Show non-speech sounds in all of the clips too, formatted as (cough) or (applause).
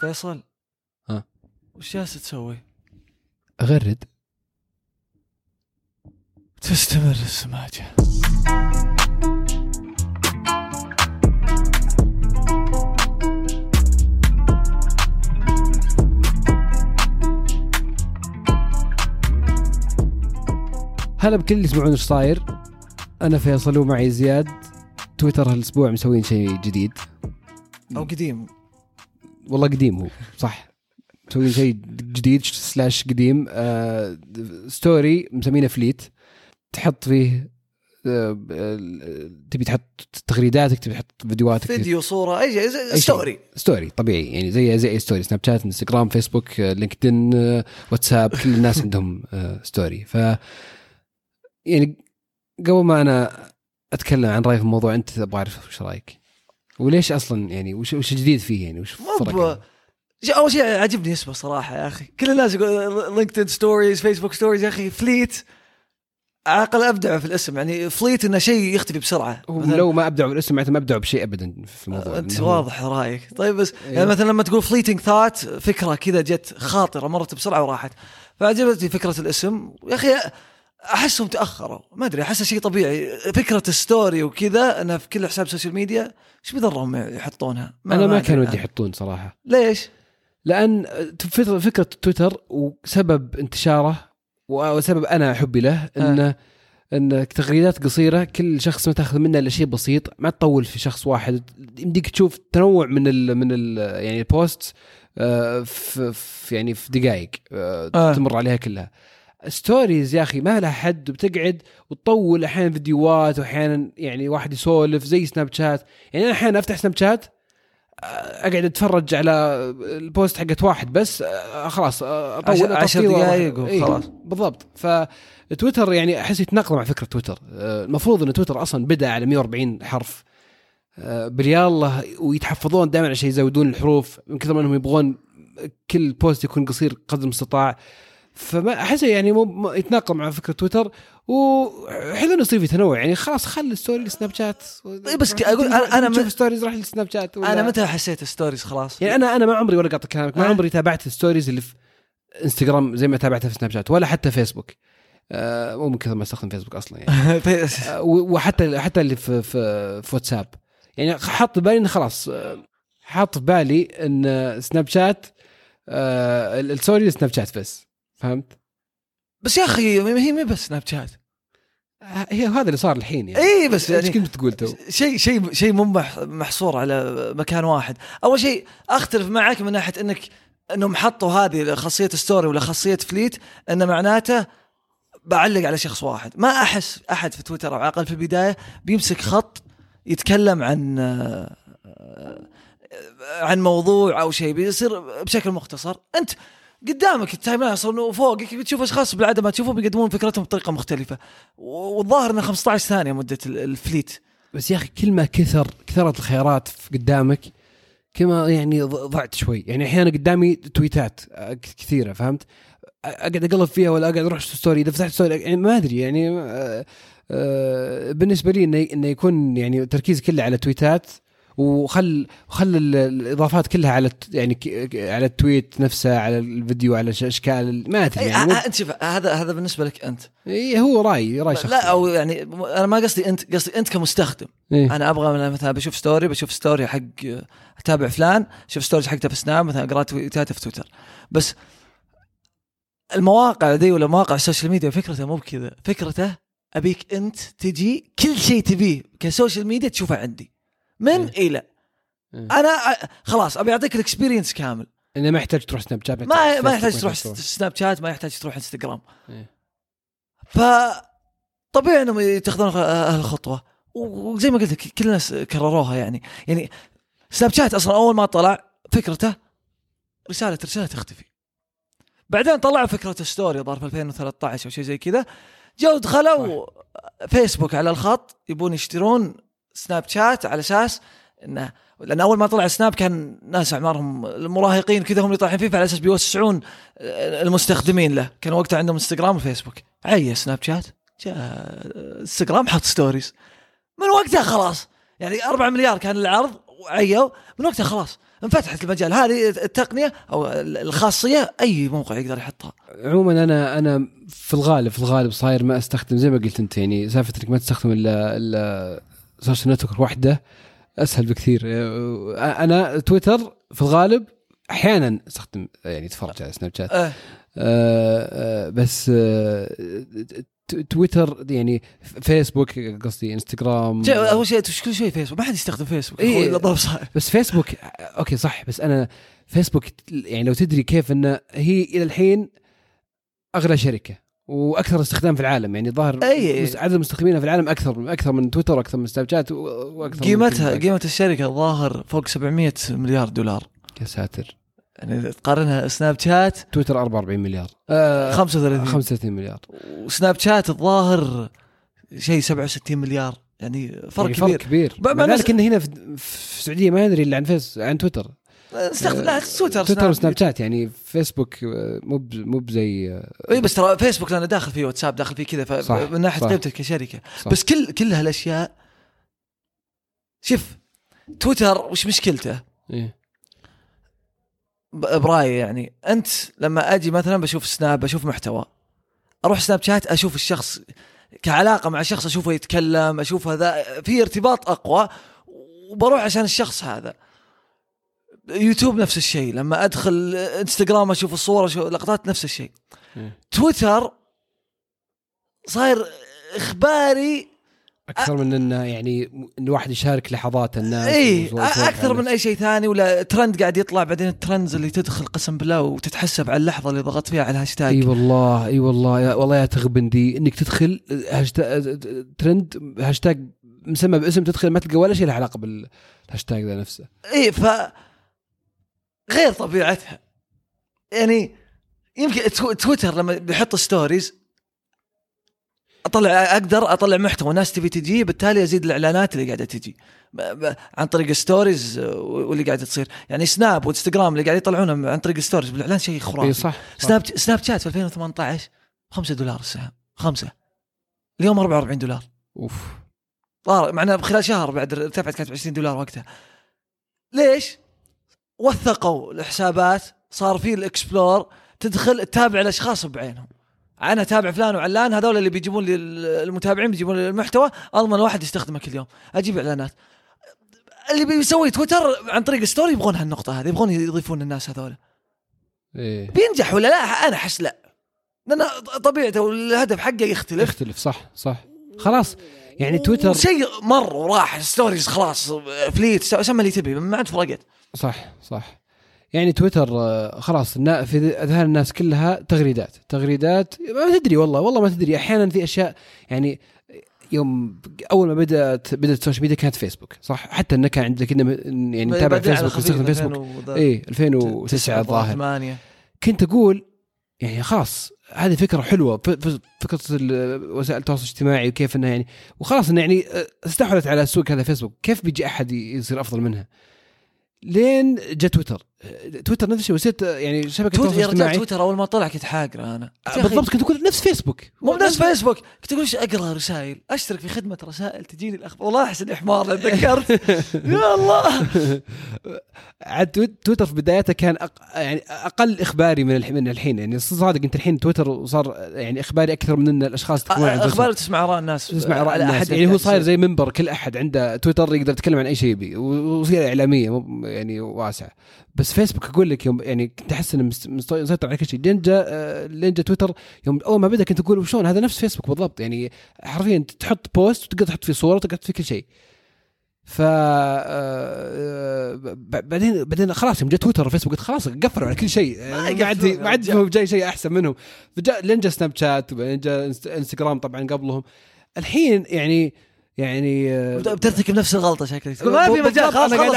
فيصل ها؟ وش جالس تسوي؟ أغرد. تستمر السماجة. هلا بكل اللي يسمعون إيش صاير. أنا فيصل ومعي زياد. تويتر هالأسبوع مسوين شيء جديد. أو قديم. والله قديم هو. صح. مسوين شيء جديد slash قديم. آه story مسمينه fleet تحط فيه آه آه، تبي تحط تغريداتك تبي تحط فيديوهاتك. فيديو صورة أي شيء. story story طبيعي. يعني زي زي أي story Snapchat انستغرام فيسبوك آه، LinkedIn آه، واتساب كل الناس (laughs) عندهم آه، story ف يعني قبل ما أنا أتكلم عن رأيي في الموضوع أنت أبغى أعرف وش رأيك. وليش أصلا يعني وش وش الجديد فيه يعني؟ وش الفرق يعني؟ أول شيء عجبني اسمه صراحة يا أخي. كل الناس يقول لينكدين stories فيسبوك stories يا أخي fleet عقل ابدع في الاسم. يعني fleet إنه شيء يختفي بسرعة. لو ما أبدعوا بالاسم معناته ما أبدعوا بشيء ابدا في الموضوع. أنت واضح رأيك. طيب بس أيوه. يعني مثلا لما تقول fleeting thought فكرة كذا جت خاطرة مرت بسرعة وراحت. فعجبتني فكرة الاسم. يا أخي أحسهم تأخروا ما أدري احسها شيء طبيعي فكرة ال story وكذا انها في كل حساب social media إيش بيضرهم يحطونها أنا ما أدري كان ودي. يحطون صراحة ليش؟ لأن فكره تويتر وسبب انتشاره وسبب أنا حبي له انه انك تغريدات قصيرة كل شخص ما تأخذ منه إلا شيء بسيط ما تطول في شخص واحد يمديك تشوف تنوع من ال من ال يعني ال post آه، في يعني في دقائق. آه. تمر عليها كلها stories يا أخي ما لها حد وبتقعد وتطول أحيانا فيديوهات واحيانا يعني واحد يسولف زي سناب شات. يعني أنا أحيانا أفتح سناب شات أقعد أتفرج على ال post حقت واحد بس آه، خلاص آه، أطول عشر- وأروح. دقايق إيه، وخلاص. بالضبط. فتويتر يعني أحس يتناقض مع فكرة تويتر. آه، المفروض إن تويتر أصلا بدأ على 140 حرف. آه، بريال ويتحفظون دائما عشان يزودون الحروف من كثر ما إنهم يبغون كل post يكون قصير قدر المستطاع. فما احسه يعني مو يتناقض مع فكرة تويتر وحلو إنه يصير في تنوع يعني خلاص خلي ال story لسناب شات. طيب بس أنا- أنا تشوف من- stories راح للسناب شات ولا- أنا متى حسيت stories خلاص؟ يعني أنا أنا ما عمري ولا قاطع كلامك ما آه. عمري تابعت ال stories اللي في انستغرام زي ما تابعتها في سناب شات ولا حتى فيسبوك آه مو من كثر ما أستخدم فيسبوك أصلا يعني. (laughs) آه و- وحتى حتى اللي في في, في واتساب يعني حاط في بالي إنه خلاص حاط في بالي إن سناب شات آه ال- ال story سناب شات بس. فهمت؟ بس يا أخي هي مي بس سناب شات. آه، هي هذا اللي صار الحين يعني. اي بس إيش يعني كنت تقول تو؟ شيء شيء شيء مو مح- محصور على مكان واحد. أول شيء أختلف معك من ناحية إنك إنهم حطوا هذه خاصيه story ولا خاصية fleet انه معناته بعلق على شخص واحد. ما أحس أحد في تويتر أو على الأقل في البداية بيمسك خط يتكلم عن آه، عن موضوع أو شيء بيصير بشكل مختصر. أنت قدامك ال timeline أصلا فوقك بتشوف أشخاص بالعاده ما تشوفهم بيقدمون فكرتهم بطريقة مختلفة. والظاهر إنه 15 ثانية مدة ال- ال fleet. بس يا أخي كل ما كثر كثرت الخيارات قدامك كما يعني ض- ضعت شوي. يعني أحيانا قدامي tweet ات آه، كثيرة فهمت؟ أقعد أقلب فيها ولا أقعد أروح story إذا فتحت story يعني ما أدري يعني آه، آه، بالنسبة لي انه إنه يكون يعني تركيز كله على tweet ات وخل خل ال- الإضافات كلها على يعني على ال tweet نفسه على الفيديو على أشكال ما أدري أي يعني أنت شوف هذا هذا بالنسبة لك أنت. إيه هو راي رأي شخصي. لا أو يعني أنا ما قصدي أنت قصدي أنت كمستخدم. إيه؟ أنا أبغى مثلا بشوف story بشوف story حق أتابع فلان شوف stories حقته في سناب مثلا أقرأ tweet اته في تويتر. بس المواقع ذي ولا مواقع ال social media فكرته مو بكذا. فكرته أبيك أنت تجي كل شيء تبيه ك social media تشوفه عندي. من إيه. إلى. إيه. أنا خلاص أبي أعطيك ال experience كامل. إنه ما يحتاج تروح سناب شات ما ما يحتاج تروح سناب شات ما يحتاج تروح انستغرام إيه. ف طبيعي إنهم يتخذون هالخطوه وزي ما قلت لك كل الناس كرروها يعني. يعني سناب شات أصلا أول ما طلع فكرته رسالة رسالة تختفي. بعدين طلعوا فكرة story ظهر في 2013 أو شيء زي كذا. جو دخلوا فيسبوك على الخط يبون يشترون سناب شات على أساس إنه لأن أول ما طلع سناب كان ناس أعمارهم المراهقين كذا هم اللي طالعين فيه فعلى أساس بيوسعون المستخدمين له. كان وقتها عندهم إنستغرام وفيسبوك. عيّ سناب شات. جاء إنستغرام حط stories من وقتها خلاص. يعني 4 مليار كان العرض وعيوا. من وقتها خلاص. انفتحت المجال. هذه التقنية أو الخاصية أي موقع يقدر يحطها. عموما أنا أنا في الغالب في الغالب صاير ما أستخدم زي ما قلت أنت يعني سالفه انك ما تستخدم إلا إلا social network واحدة أسهل بكثير. أنا تويتر في الغالب أحيانا أستخدم يعني أتفرج على سناب شات. آه. آه آه بس آه تويتر يعني فيسبوك قصدي إنستغرام. أول شيء كل شيء فيسبوك ما حد يستخدم فيسبوك. إيه. بس فيسبوك okay صح بس أنا فيسبوك يعني لو تدري كيف إنه هي إلى الحين أغلى شركة. وأكثر استخدام في العالم يعني ظاهر أي. عدد مستخدمينها في العالم أكثر أكثر من تويتر وأكثر من سناب شات وأكثر قيمتها قيمة الشركة الظاهر فوق 700 مليار دولار. يا ساتر. يعني تقارنها سناب شات تويتر 44 مليار. آه 35 35 مليار. وسناب شات الظاهر شيء 67 مليار يعني فرق يعني كبير فرق كبير. مع ذلك انه هنا في, في السعودية ما ندري إلا عن فيس عن تويتر. استخدم لا تويتر تويتر وسناب شات يعني فيسبوك آه، مو مو بزي آه، اي بس ترى فيسبوك لأنه داخل فيه واتساب داخل فيه كذا فمن ناحية. قيمتك كشركة صح. بس كل كل هالأشياء شوف تويتر وش مشكلته؟ إيه. برأيي يعني أنت لما أجي مثلا بشوف سناب بشوف محتوى أروح سناب شات أشوف الشخص كعلاقة مع شخص أشوفه يتكلم أشوف هذا في ارتباط أقوى وبروح عشان الشخص هذا يوتيوب نفس الشيء لما أدخل إنستغرام أشوف الصور أشوف لقطات نفس الشيء. إيه. تويتر صاير إخباري أكثر من إنه يعني الواحد يشارك لحظات الناس اي أكثر عن من أي شيء ثاني ولا ترند قاعد يطلع بعدين ال trends اللي تدخل قسم بالله وتتحسب على اللحظة اللي ضغطت فيها على الهاشتاج. إي والله إي والله يا والله يا تغبنني إنك تدخل هاشتاج ترند هاشتاج مسمى باسم تدخل ما تلقى ولا شيء له علاقة بالهاشتاج ذا نفسه. اي ف غير طبيعتها. يعني يمكن تو- تويتر لما بيحط stories أطلع أقدر أطلع محتوى ناس تبي تجي بالتالي أزيد الإعلانات اللي قاعدة تجي. عن طريق ال stories واللي قاعدة تصير. يعني سناب وإنستغرام اللي قاعد يطلعونه عن طريق ال stories بالإعلان شيء خرافي. صح, صح. سناب سناب شات في 2018 5 دولار السهم. خمسة. اليوم 44 دولار. أوف. طار معنا بخلال شهر بعد ارتفعت كانت ب 20 دولار وقتها. ليش؟ وثقوا الحسابات صار في ال explore تدخل تتابع الأشخاص بعينهم. أنا أتابع فلان وعلان هذول اللي بيجيبون لي المتابعين بيجيبون لي المحتوى أضمن واحد يستخدمه كل يوم. أجيب إعلانات. اللي بيسوي تويتر عن طريق story يبغون هالنقطة هذه يبغون يضيفون الناس هذول. إيه. بينجح ولا لا؟ أنا أحس لا. لأن طبيعته والهدف حقه يختلف. يختلف صح صح. خلاص. يعني تويتر شيء مر وراح stories خلاص fleet سمى اللي تبي ما عاد فرقت. صح صح. يعني تويتر آه، خلاص في أذهان الناس كلها تغريدات تغريدات ما تدري والله والله ما تدري. أحيانا في أشياء يعني يوم أول ما بدأت بدأت ال social media كانت فيسبوك صح؟ حتى إنه كان عندك يعني نتابع فيسبوك خفيف ونستخدم فيسبوك إيه 2009 الظاهر. 8 كنت أقول يعني خلاص هذه فكرة حلوة فكرة وسائل التواصل الاجتماعي وكيف إنها يعني وخلاص انه يعني استحوذت على السوق هذا فيسبوك كيف بيجي أحد يصير أفضل منها؟ لين جاء تويتر. تويتر نفس الشيء وصرت يعني شبكة تويتر يا رجال تويتر أول ما طلع كنت حاقرة أنا. أخي، بالضبط كنت أقول نفس فيسبوك مو بنفس فيسبوك كنت أقول أقرأ رسائل؟ أشترك في خدمة رسائل تجيني الأخبار. والله أحسن حمار لأن تذكرت (laughs) يا الله. عاد تويت- تويتر في بدايته كان أق... يعني أقل إخباري من الح- من الحين. يعني صادق أنت الحين تويتر صار يعني إخباري أكثر من إن الأشخاص تكون أخبار تسمع آراء الناس تسمع آراء الناس. يعني هو قاعد صاير. زي منبر كل أحد عنده تويتر يقدر يتكلم عن أي شيء يبي و- وسيله إعلامية يعني واسعه بس فيسبوك أقول لك يوم يعني كنت احس انه مسيطر على كل شيء. لين جاء آه، لين جاء تويتر يوم أول ما بدأ كنت أقول وشلون؟ هذا نفس فيسبوك بالضبط. يعني حرفيا تحط post وتقدر تحط فيه صورة وتقدر تحط فيه كل شيء. ف آه، ب- بعدين بعدين خلاص يوم جاء تويتر وفيسبوك قلت خلاص قفلوا على كل شيء. ما عاد يقفلون ما عاد. جاي شيء أحسن منهم. فجاء لين جاء سناب شات وبعدين جاء انستغرام طبعا قبلهم. الحين يعني يعني بترتكب نفس الغلطة شكلك. تقول ما في مجال خلاص خلاص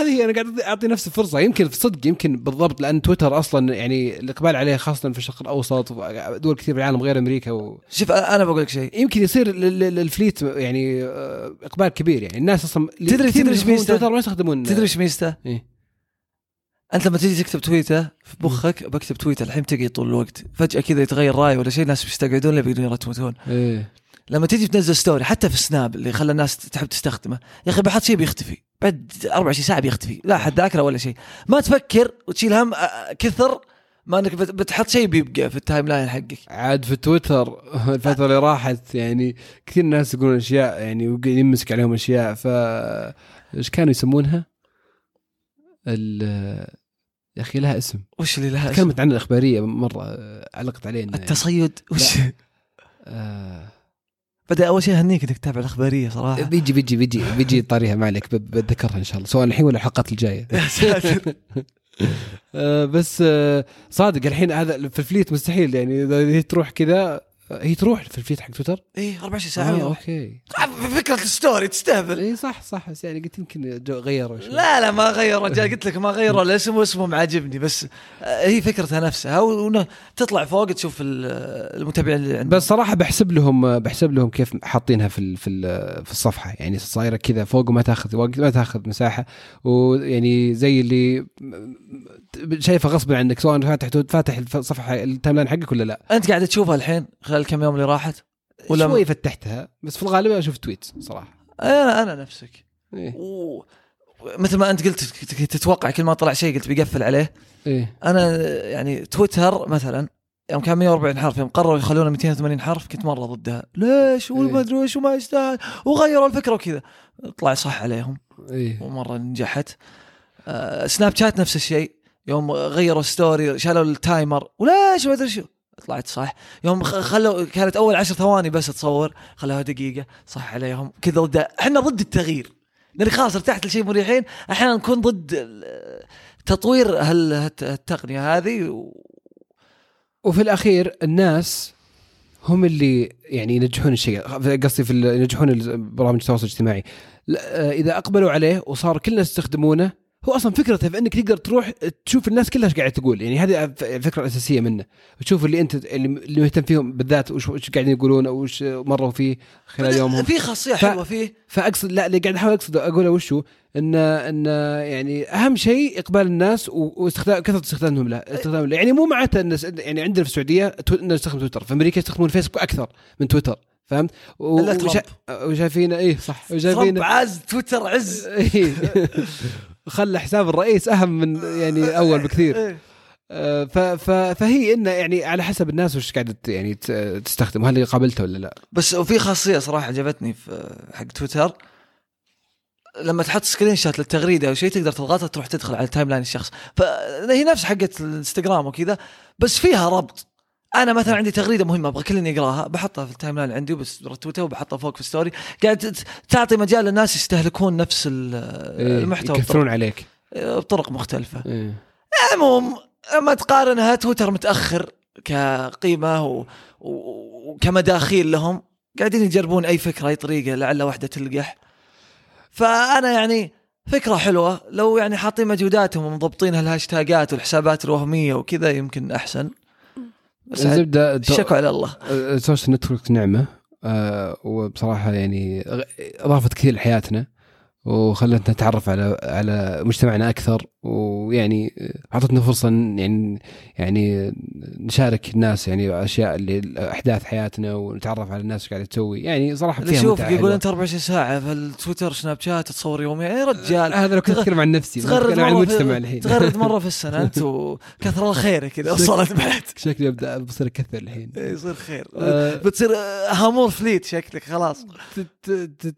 هذه أنا قاعد أعطي نفسي فرصه يمكن في صدق يمكن بالضبط لأن تويتر أصلا يعني الإقبال عليه خاصة في الشرق الأوسط ودول كثير بالعالم غير أمريكا و... شوف أنا بقول لك شيء. يمكن يصير لل- لل- للفليت يعني آه، إقبال كبير يعني. الناس أصلا تدري- تدري يستخدمون ميزته؟ تويتر ما يستخدمون تدري إيش ميزته؟ إيه؟ أنت لما تيجي تكتب تويتة في مخك بكتب تويتة الحين تقي طول الوقت. فجأة كذا يتغير رأي ولا شيء الناس بيستقعدون لي بيقدرون يرتوتون إيه. لما تجي تنزل story حتى في سناب اللي خلى الناس تحب تستخدمه يا أخي بحط شيء بيختفي بعد 24 ساعة بيختفي لا حد ذاكره ولا شيء ما تفكر وتشيل هم كثر ما إنك بت- بتحط شيء بيبقى في ال timeline حقك عاد في تويتر (laughs) الفترة اللي راحت يعني كثير ناس يقولون أشياء يعني وقاعد يمسك عليهم أشياء ف إيش كانوا يسمونها؟ ال يا أخي لها اسم وش اللي لها اسم؟ تكلمت عن الإخبارية مرة علقت علينا يعني. التصيد وش (laughs) آه بدا أول شيء أهنيك إنك تتابع الأخبارية صراحة. (laughs) بيجي بيجي بيجي بيجي طاريها ما عليك بتذكرها إن شاء الله سواء الحين ولا الحلقات الجاية. (laughs) يا ساتر. (laughs) آه بس آه صادق الحين هذا في ال fleet مستحيل يعني إذا هي تروح كذا هي تروح في ال fleet حق تويتر؟ إيه 24 ساعة آه. أوكي. فكرة ال story تستهبل. اي صح صح بس يعني قلت يمكن غيروا شوي. لا لا ما غير رجال قلت لك ما غيروا الاسم واسمهم عاجبني بس آه، هي فكرتها نفسها. تطلع فوق تشوف ال- المتابعين اللي عندك. بس صراحة بحسب لهم بحسب لهم كيف حاطينها في في ال- في الصفحة. يعني صايرة كذا فوق وما تاخذ وقت ما تاخذ مساحة. ويعني زي اللي شايفه غصبا عنك سواء فاتح فاتح الصفحه ال timeline حقك ولا لا. أنت قاعد تشوفها الحين خلال الكم يوم اللي راحت؟ ولا شوي فتحتها بس في الغالب أشوف tweet صراحة. أنا أنا نفسك. إيه. و... مثل ما أنت قلت تتوقع كل ما طلع شيء قلت بيقفل عليه. إيه. أنا يعني تويتر مثلا يوم كان 140 حرف يوم قرروا يخلونه 280 حرف كنت مرة ضدها. ليش؟ إيه. وما أدري وش وما يستاهل. وغيروا الفكرة وكذا. طلع صح عليهم. إيه. ومرة نجحت. آه سناب شات نفس الشيء. يوم غيروا story شالوا ال timer. وليش؟ ما أدري شو. طلعت صح. يوم خلوا كانت أول عشر ثواني بس تصور خلوها دقيقة. صح عليهم. كذا ضد إحنا ضد التغيير. لأن خلاص ارتحت لشيء مريحين. أحيانا نكون ضد تطوير التقنيه هذه و... وفي الأخير الناس هم اللي يعني ينجحون الشيء. قصدي في ينجحون برامج التواصل الاجتماعي. لا، إذا أقبلوا عليه وصار كل الناس يستخدمونه هو أصلا فكرته في إنك تقدر تروح تشوف الناس كلها إيش قاعدة تقول. يعني هذه الفكرة الاساسيه منه. تشوف اللي أنت اللي مهتم فيهم بالذات وش وش قاعدين يقولون أو وش مروا فيه خلال يومهم. في خاصية ف- حلوة فيه. فأقصد لا اللي قاعد أحاول اقصد أقوله وشو ان ان يعني أهم شيء إقبال الناس واستخدام كثرة استخدامهم له استخدامهم له. يعني مو معناته إن يعني عندنا في السعودية إنه نستخدم تويتر. في أمريكا يستخدمون فيسبوك أكثر من تويتر فهمت؟ وشا-. وشايفين إيه صح. وشايفين عز تويتر عز. إيه. (laughs) خلى حساب الرئيس أهم من يعني أول بكثير. إيه. آه، فهي إنه يعني على حسب الناس وش قاعدة يعني تستخدم. هل قابلته ولا لا؟ بس وفي خاصية صراحة عجبتني في حق تويتر. لما تحط screenshot للتغريدة أو شيء تقدر تضغطها تروح تدخل على ال timeline الشخص. فهي نفس حقة الانستغرام وكذا بس فيها ربط. أنا مثلا عندي تغريدة مهمة أبغى كل يقراها بحطها في ال timeline عندي بس برتوتها وبحطها فوق في story قاعد تعطي مجال للناس يستهلكون نفس إيه، المحتوى يكثرون عليك. بطرق, بطرق مختلفة. إيه. المهم لما تقارنها تويتر متأخر كقيمة و... و... وكمداخيل لهم. قاعدين يجربون أي فكرة أي طريقة لعل واحدة تلقح. فأنا يعني فكرة حلوة. لو يعني حاطين مجهوداتهم ومضبطين هالهاشتاجات والحسابات الوهمية وكذا يمكن أحسن. بس الزبدة الشكوى على الله. ال social network نعمة. آه وبصراحة يعني إضافت كثير لحياتنا وخلتنا نتعرف على على مجتمعنا أكثر. ويعني اعطتنا فرصة يعني يعني نشارك الناس يعني أشياء اللي أحداث حياتنا ونتعرف على الناس إيش قاعدة تسوي. يعني صراحة فيها متعة يقول. انت 24 ساعة في التويتر سناب شات تصور يوميا يا رجال. هذا لو كنت أتكلم عن نفسي تغرد عن المجتمع في الحين. تغرد مرة في (laughs) السنة انت وكثر الله خير كذا وصلت بعد. شكلي أبدأ بصير أكثر الحين. إيه، يصير خير. آه. بتصير آه، هامور فليت شكلك خلاص.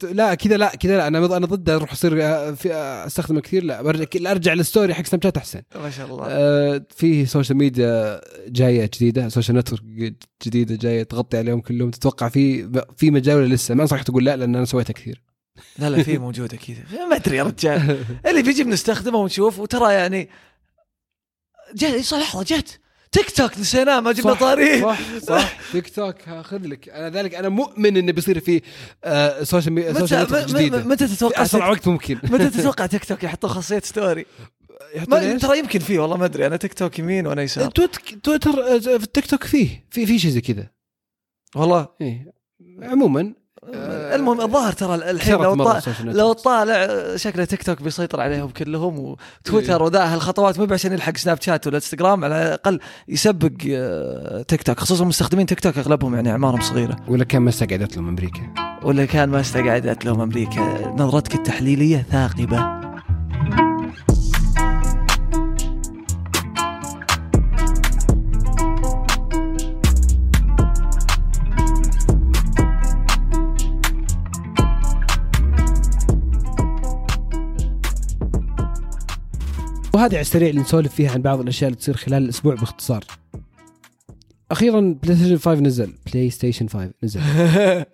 لا كذا لا كذا لا. أنا أنا ضد أروح أصير آه، آه، أستخدمه كثير لا. برجع أرجع لل story حق سناب شات أحسن. ما شاء الله. آه، في social media جاية جديدة social network جديدة جاية تغطي عليهم كلهم. تتوقع في في مجال ولا لسه. ما أنصحك تقول لا لأن أنا سويتها كثير. لا لا في (laughs) موجودة كذا ما أدري يا رجال. (laughs) اللي بيجي بنستخدمه ونشوف وترى يعني جت صح لحظة جت. تيك توك نسيناه ما جبنا طاريه. صح صح. تيك توك اخذ لك. أنا ذلك أنا مؤمن إنه بيصير في آه، social media social network م- م- جديدة. متى تتوقع أسرع وقت ممكن. متى (laughs) تتوقع تيك توك يحطوا خاصية story؟ ما؟ ترى يمكن فيه والله ما أدري. أنا تيك توك يمين وأنا يسار. تويت- تويتر آه، في التيك توك فيه في في شيء زي كذا. والله؟ إيه. عموما آه، المهم الظاهر ترى الحين لو مرة طا... ال social networks. طالع شكله تيك توك بيسيطر عليهم كلهم إيه. وتويتر وذا هالخطوات مو عشان يلحق سناب شات ولا إنستغرام على الأقل يسبق آه، تيك توك. خصوصا مستخدمين تيك توك أغلبهم يعني أعمارهم صغيرة. ولا كان ما استقعدت لهم أمريكا. ولا كان ما استقعدت لهم أمريكا. نظرتك التحليلية ثاقبة. وهذه على السريع اللي نسولف فيها عن بعض الأشياء اللي تصير خلال الأسبوع باختصار. أخيرا بلاي ستيشن 5 نزل. بلاي ستيشن 5 نزل. (laughs)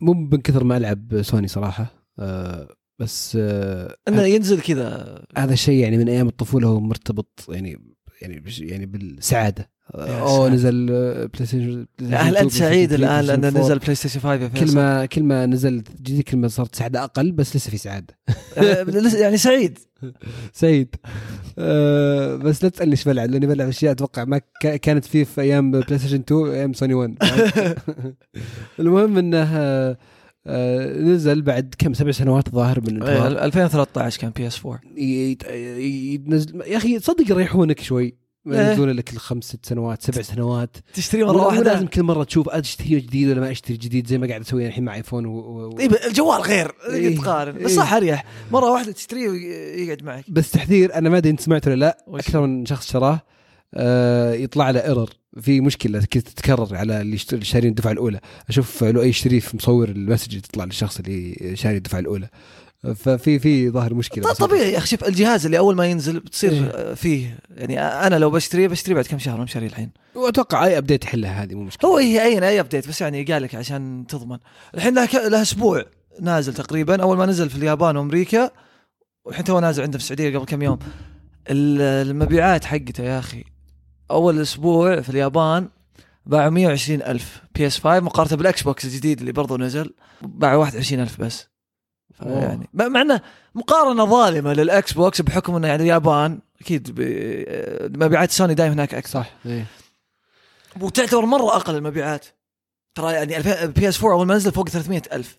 مو من كثر ما ألعب سوني صراحة آه، بس آه، إنه ينزل كذا. هذا الشيء يعني من أيام الطفولة هو مرتبط يعني يعني يعني بالسعادة. أوه. نزل بلاي ستيشن هل 2، أنت سعيد الآن 3، لأنه بلاي ستيشن 4. نزل بلاي ستيشن 5 يا كل؟ ما كل ما نزل جديد كل ما صارت سعاده أقل بس لسه في سعادة آه، يعني سعيد (laughs) سعيد أه بس لا تسألني إيش بلعب لأني بلعب أشياء أتوقع ما كانت فيه في أيام بلاي ستيشن 2 أيام سوني 1 (laughs) المهم إنه آه، نزل بعد كم سبع سنوات الظاهر من إيه، الانتظار 2013 كان بي اس 4 يت- ينزل يا أخي تصدق يريحونك شوي إيه. ينزلون لك الخمس ست سنوات سبع سنوات. تشتري مرة واحدة. لازم كل مرة تشوف اشتري جديد ولا ما اشتري جديد زي ما قاعد أسوي الحين مع ايفون و... و... إيه الجوال غير إيه. تقارن. بس إيه. صح أريح. مرة واحدة تشتريه ويقعد معك. بس تحذير أنا ما أدري إنت سمعت ولا لا؟ أكثر من شخص شراه آه يطلع له error في مشكلة كذا تتكرر على اللي شارين الدفعة الأولى. أشوف لو اي شريف مصور ال message تطلع للشخص اللي شاري الدفعة الأولى. ففي في ظاهر مشكلة ط- بسيطة. طبيعي يا أخي شوف الجهاز اللي أول ما ينزل بتصير إيه. فيه يعني أنا لو بشتريه بشتريه بعد كم شهر مو شاريه الحين وأتوقع أي update يحلها هذه مو مشكلة هو هي أي أي update بس يعني قال لك عشان تضمن الحين له أسبوع نازل تقريبا أول ما نزل في اليابان وأمريكا والحين تو نازل عندنا في السعودية قبل كم يوم ال- المبيعات حقته يا أخي أول أسبوع في اليابان باعوا 120 ألف PS 5 مقارنة بالاكس بوكس الجديد اللي برضه نزل باعوا 21 ألف بس. يعني مع إنه مقارنة ظالمة للإكس بوكس بحكم إنه يعني اليابان أكيد مبيعات سوني دائما هناك أكثر. صح إيه. وتعتبر مرة أقل المبيعات. ترى يعني PS 4 أول ما نزل فوق 300 ألف.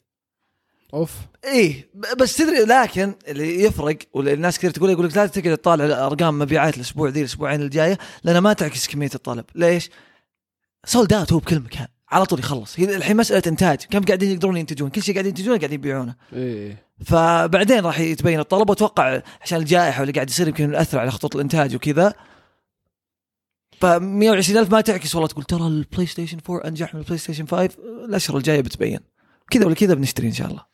أوف. إيه بس تدري لكن اللي يفرق واللي الناس كثير تقول يقول لك لا تقعد تطالع ارقام مبيعات الأسبوع ذي الأسبوعين الجاية لانها ما تعكس كمية الطلب. ليش؟ sold out هو بكل مكان. على طول يخلص. هي الحين مسألة إنتاج. كم قاعدين يقدرون ينتجون؟ كل شيء قاعدين ينتجونه قاعدين يبيعونه. إيه. فبعدين راح يتبين الطلب وأتوقع عشان الجائحة واللي قاعد يصير يمكن ياثر على خطوط الإنتاج وكذا. ف 120 ألف ما تعكس والله تقول ترى البلاي ستيشن 4 أنجح من البلاي ستيشن 5 الأشهر الجاية بتبين. كذا ولا كذا بنشتري إن شاء الله.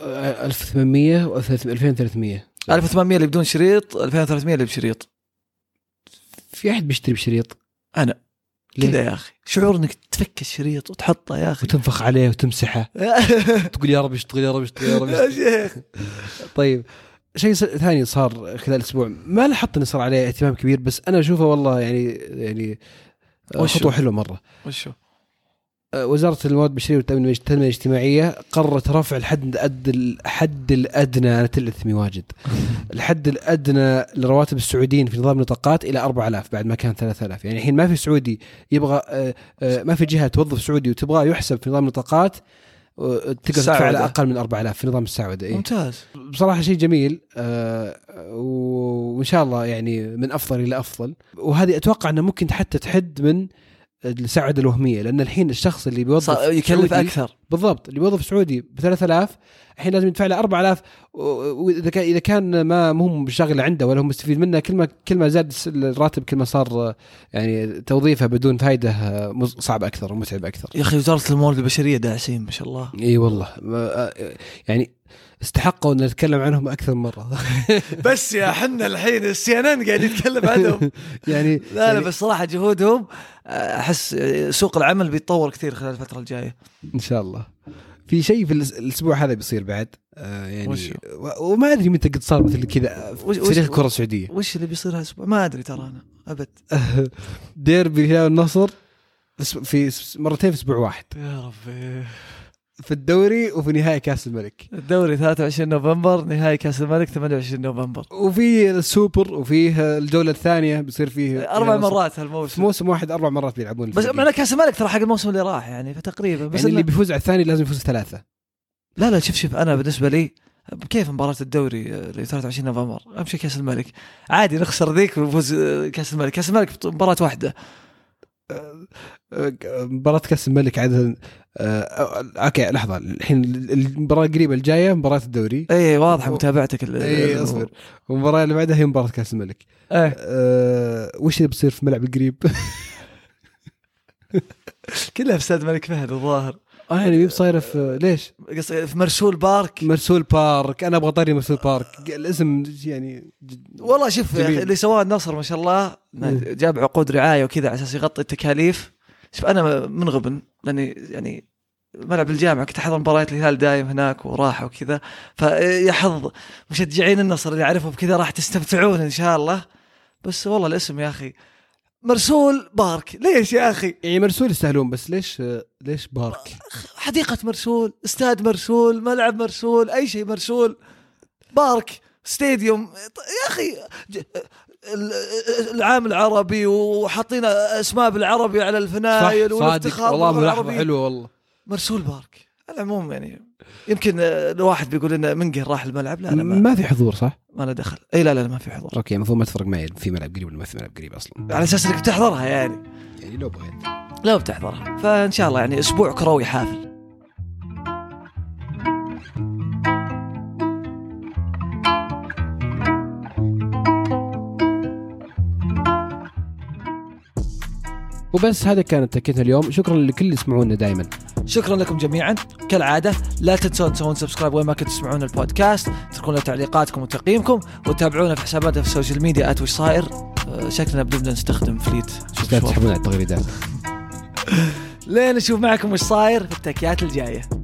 آه، 1800 و 2300 1800 اللي بدون شريط 2300 اللي بشريط. في أحد بيشتري بشريط؟ أنا؟ كذا يا أخي. شعور إنك تفك الشريط وتحطه يا أخي. وتنفخ عليه وتمسحه. (laughs) تقول يا رب يشتغل يا رب يشتغل يا رب شيخ. طيب شيء ثاني صار خلال أسبوع. ما لاحظت إنه صار عليه اهتمام كبير بس أنا أشوفه والله يعني يعني؟ خطوة حلوة مرة. وشو؟ آه، وزارة المواد البشرية والتنميه الاجتماعية قررت رفع الحد الأد- الحد الأدنى أنا تلثمي واجد. (laughs) الحد الأدنى لرواتب السعوديين في نظام النطاقات إلى 4000 بعد ما كان 3000 يعني الحين ما في سعودي يبغى آه، آه، ما في جهة توظف سعودي وتبغاه يحسب في نظام النطاقات تقدر تدفع. على أقل من 4000 في نظام السعودة. إيه؟ ممتاز. بصراحة شيء جميل آه، وإن شاء الله يعني من أفضل إلى أفضل. وهذه أتوقع إنه ممكن حتى تحد من السعوده الوهمية لأن الحين الشخص اللي بيوظف يكلف أكثر. بالضبط اللي بيوظف سعودي ب 3000 الحين لازم يدفع له 4000 و- واذا كان إذا كان ما مهم بالشغله عنده ولا هو مستفيد منه كل ما كل ما زاد الراتب كل ما صار يعني توظيفه بدون فائده صعب أكثر ومتعب أكثر. يا أخي وزارة الموارد البشرية داعسين ما شاء الله. إي والله. يعني استحقوا أن نتكلم عنهم أكثر من مرة. (laughs) بس يا حنا الحين السي إن إن قاعد يتكلم عنهم. (laughs) يعني لا لا يعني بس صراحة جهودهم آه، أحس سوق العمل بيتطور كثير خلال الفترة الجاية. إن شاء الله. في شيء في الأسبوع هذا بيصير بعد. آه يعني وشو؟ و- وما أدري متى قد صار مثل كذا وش- في وش- تاريخ الكره السعوديه وش اللي بيصير هالأسبوع؟ ما أدري ترى أنا أبد. (laughs) ديربي الهلال والنصر بس في مرتين في أسبوع واحد. يا ربي. في الدوري وفي نهائي كأس الملك. الدوري 23 نوفمبر نهائي كأس الملك 28 نوفمبر. وفي السوبر وفيه الجوله الثانية بيصير فيه أربع مرات هالموسم. موسم واحد أربع مرات بيلعبون بس. معنى كأس الملك ترى حق الموسم اللي راح يعني فتقريبا. بس يعني اللي بيفوز على الثاني لازم يفوز ثلاثة. لا لا شوف شوف أنا بالنسبة لي كيف مباراة الدوري اللي 23 نوفمبر؟ أهم شيء كأس الملك. عادي نخسر ذيك ونفوز كأس الملك. كأس الملك مباراة واحدة. مباراة كأس الملك عادة آه، أوكي لحظة. الحين المباراة القريبة الجاية مباراة الدوري. اي واضحة و- متابعتك ال- اي أصبر. والمباراة اللي بعدها هي مباراة كأس الملك. إيه. أه وش اللي بيصير في ملعب القريب؟ (laughs) كلها في استاد الملك فهد الظاهر. آه يعني مين صايرة في ليش؟ في مرسول بارك. مرسول بارك. أنا أبغى طاري مرسول بارك. الاسم يعني والله شوف اللي سواه النصر ما شاء الله مم. جاب عقود رعاية وكذا على أساس يغطي التكاليف. شوف أنا من غبن لأني يعني ملعب الجامعة كنت أحضر مباريات الهلال دايم هناك وراحة وكذا. فيحظ مشجعين النصر اللي أعرفهم كذا راح تستمتعون إن شاء الله. بس والله الاسم يا أخي مرسول بارك. ليش يا أخي؟ يعني مرسول يستاهلون بس ليش ليش بارك؟ حديقة مرسول استاد مرسول ملعب مرسول أي شيء مرسول. Park Stadium. يا أخي العام العربي وحاطين أسماء بالعربي على الفنايل والافتخار والله العربية. حلوة والله. مرسول بارك. على العموم يعني يمكن آه، الواحد بيقول إنه منقهر راح الملعب؟ لا لا ما, ما في حضور صح؟ ما له دخل. إي لا لا ما في حضور. أوكي المفروض ما تفرق معي في ملعب قريب ولا ما في ملعب قريب أصلا. على أساس إنك بتحضرها يعني. يعني لو بغيت. لا بتحضرها. فإن شاء الله يعني أسبوع كروي حافل. وبس هذا كانت تكتنا اليوم. شكرا لكل اللي يسمعونا دائما شكرا لكم جميعا. كالعادة لا تنسون تسوون subscribe وين ما كنتوا تسمعون البودكاست تتركون لنا تعليقاتكم وتقييمكم وتابعونا في حساباتنا في ال social media at وش صاير. آه، شكلنا بدنا نستخدم fleet شوف شوف. تسحبون على التغريدات. (laughs) لين نشوف معكم وش صاير في التكيات الجاية.